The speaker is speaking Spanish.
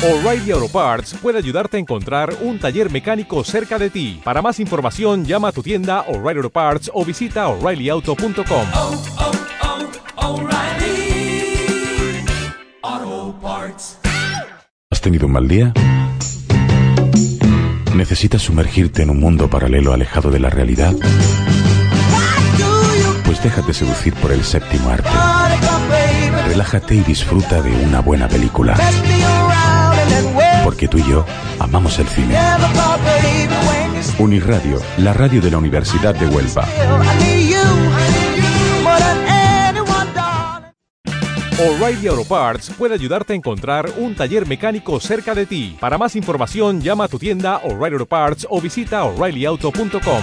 O'Reilly Auto Parts puede ayudarte a encontrar un taller mecánico cerca de ti. Para más información, llama a tu tienda O'Reilly Auto Parts o visita oreillyauto.com. oh, oh, Parts. ¿Has tenido un mal día? ¿Necesitas sumergirte en un mundo paralelo alejado de la realidad? Pues déjate seducir por el séptimo arte. Relájate y disfruta de una buena película y yo amamos el cine. Unirradio, la radio de la Universidad de Huelva. O'Reilly Auto Parts puede ayudarte a encontrar un taller mecánico cerca de ti. Para más información, llama a tu tienda O'Reilly Auto Parts o visita oreillyauto.com.